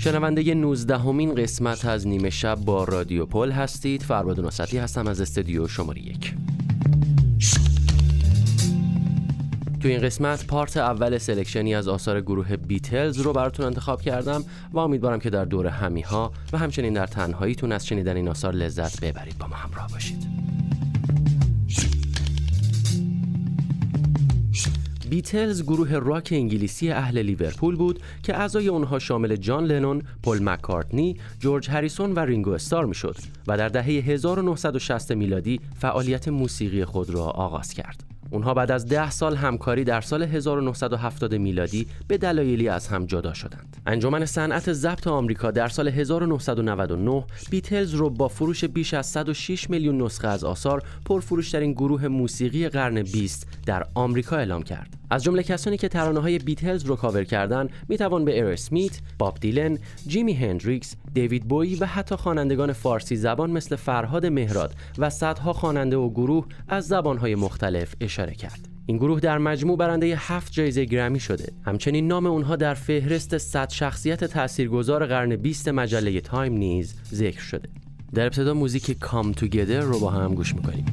شنونده 19 همین قسمت از نیمه شب با رادیو پل هستید. فرباد نصتی هستم از استودیو شماره یک. تو این قسمت پارت اول سلکشنی از آثار گروه بیتلز رو براتون انتخاب کردم و امیدوارم که در دور همیها و همچنین در تنهاییتون از شنیدن این آثار لذت ببرید. با ما همراه باشید. بیتلز گروه راک انگلیسی اهل لیورپول بود که اعضای اونها شامل جان لنون، پل مکارتنی، جورج هریسون و رینگو استار می‌شد و در دهه 1960 میلادی فعالیت موسیقی خود را آغاز کرد. اونها بعد از ده سال همکاری در سال 1970 میلادی به دلایلی از هم جدا شدند. انجمن صنعت ضبط آمریکا در سال 1999 بیتلز رو با فروش بیش از 106 میلیون نسخه از آثار پرفروشترین گروه موسیقی قرن 20 در آمریکا اعلام کرد. از جمله کسانی که ترانه های بیتلز رو کاور کردن می توان به ایر اسمیت، باب دیلن، جیمی هندریکس، دیوید بویی و حتی خوانندگان فارسی زبان مثل فرهاد مهراد و صدها خواننده و گروه از زبانهای مختلف اشاره کرد. این گروه در مجموع برنده هفت جایزه گرمی شده. همچنین نام اونها در فهرست 100 شخصیت تاثیرگذار قرن 20 مجله تایم نیز ذکر شده. در ابتدا موزیک کام توگیدر رو با هم گوش می‌کنیم.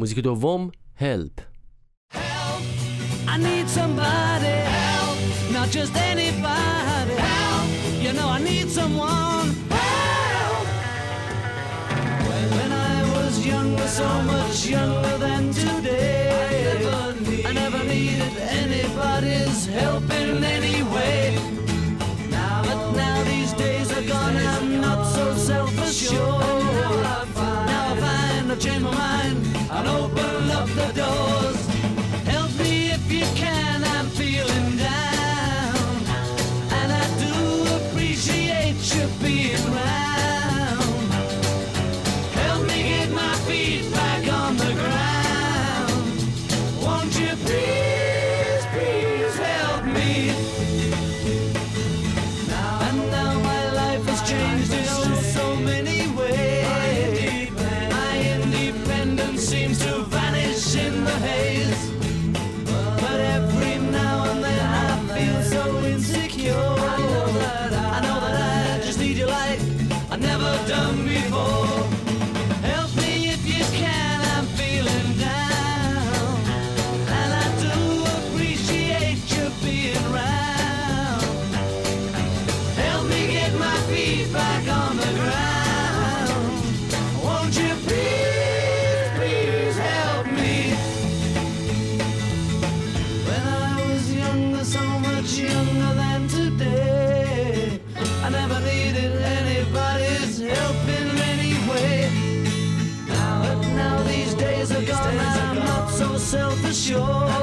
موزیک دوم Help. Help I need somebody. Help Not just anybody. Help You know I need someone. Help. When I was younger So much younger than today. I never needed anybody's help in any open up the door. Sure.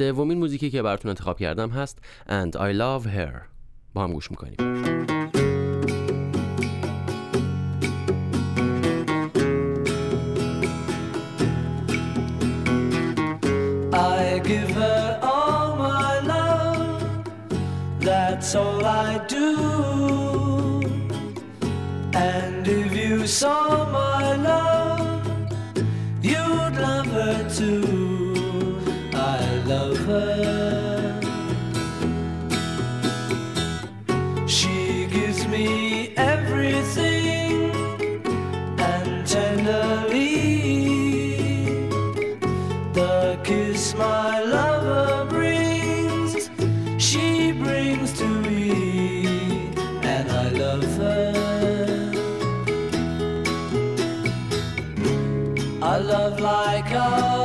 سومین موزیکی که براتون انتخاب کردم هست And I Love Her با هم گوش می‌کنیم give her all my love. That's all I do. And if you saw love like a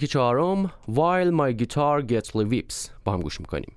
موزیک چهارم While My Guitar Gently Weeps با هم گوش میکنیم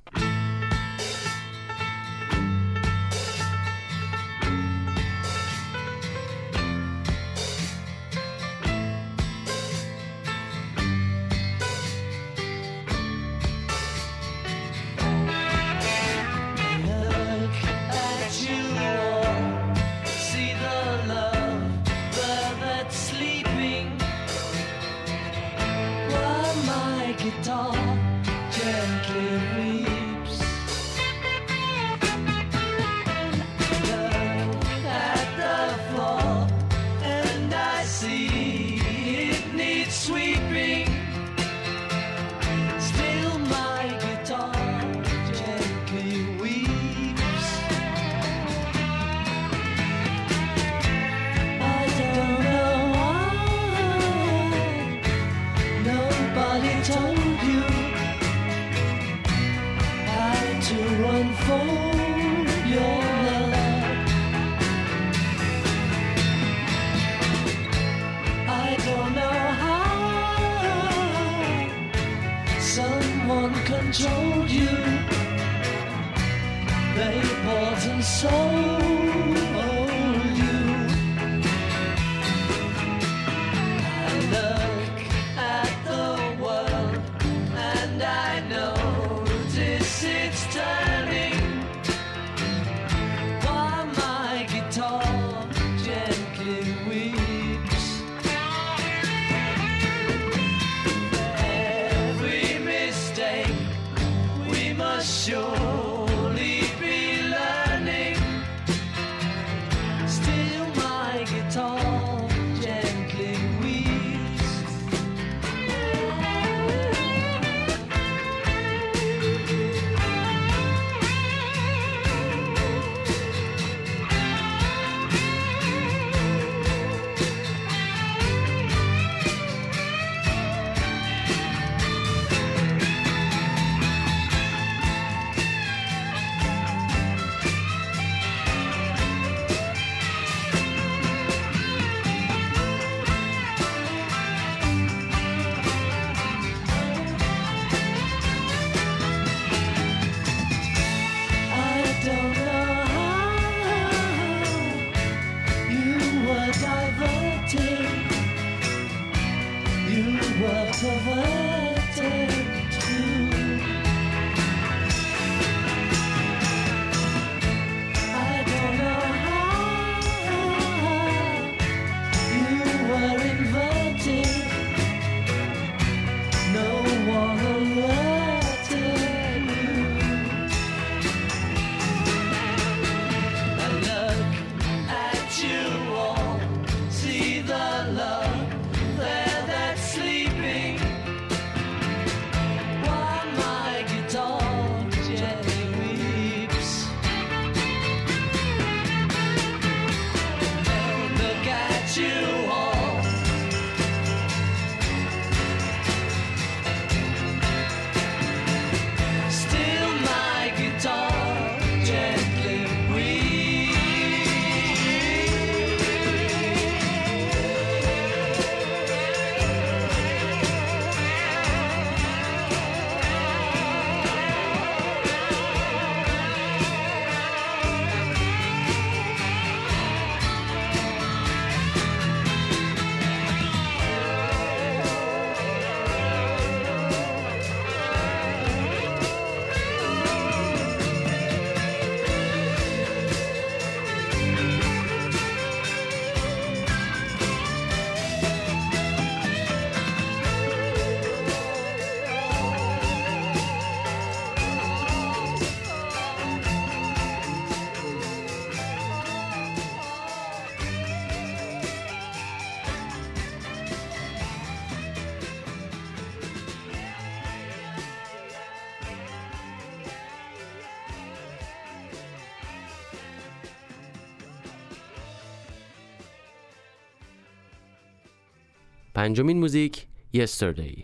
پنجمین موزیک Yesterday.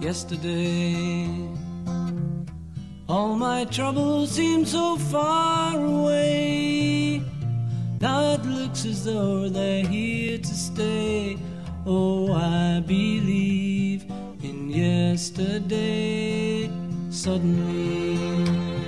Yesterday All my troubles seem so far away. Now it looks as though they're here to stay. Oh, I believe in yesterday. Suddenly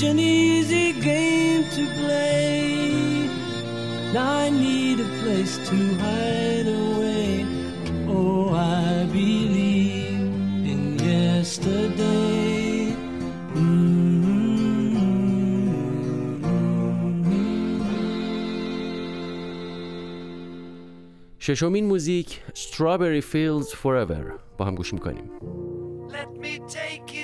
such an easy game to play. Now I need a place to hide away. Oh, I believe in yesterday. ششمین موزیک Strawberry Fields Forever با هم گوش میکنیم Let me take you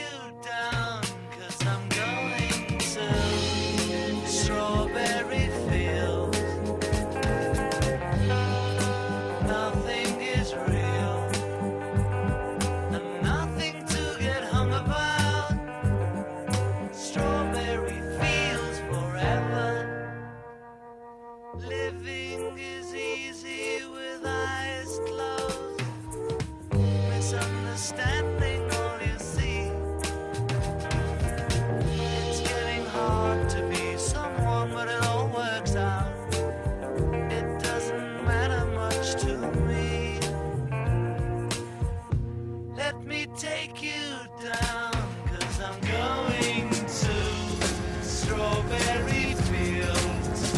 strawberry fields.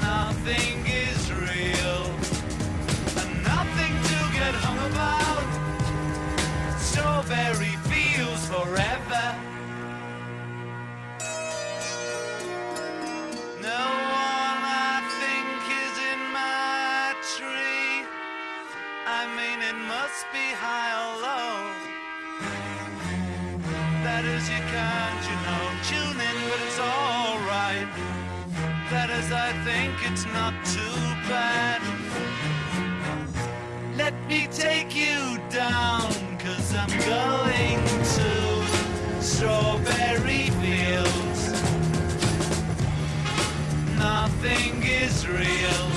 Nothing is real and nothing to get hung about. Strawberry fields forever. I think it's not too bad. Let me take you down, cause I'm going to strawberry fields. Nothing is real,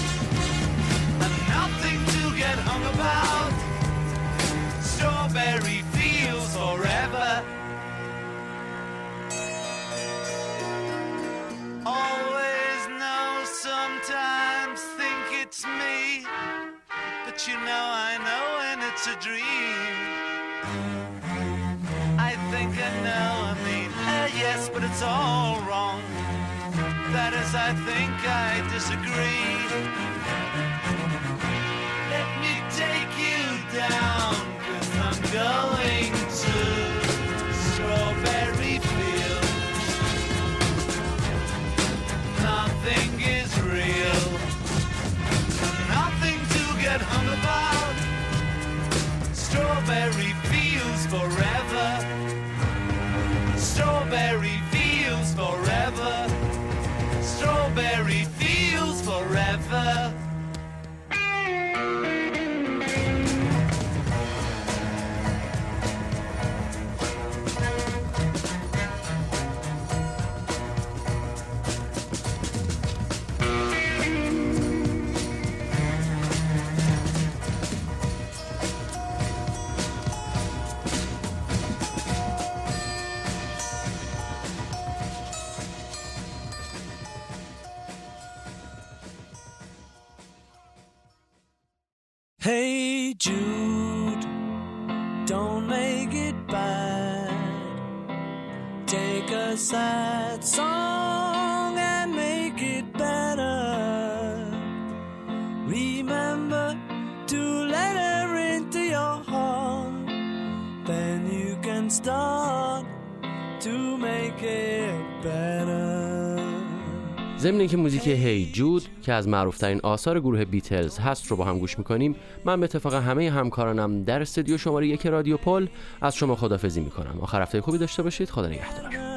a dream. I think I know, I mean, uh, yes, but it's all wrong. That is, I think I disagree. Strawberry fields forever. Start to make it better. ضمن اینکه موزیک هی جود که از معروفترین آثار گروه بیتلز هست رو با هم گوش می‌کنیم من به اتفاق همه همکارانم در استودیو شماره یک رادیو پل از شما خدافزی می‌کنم. آخر هفته خوبی داشته باشید. خدا نگهدار.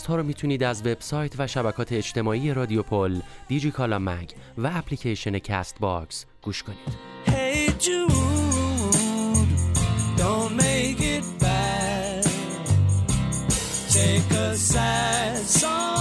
پادکست ها رو می‌تونید از وبسایت و شبکات اجتماعی رادیو پل، دیجی کالا مگ و اپلیکیشن کاست باکس گوش کنید. Hey Jude, don't make it bad. Take a sad song.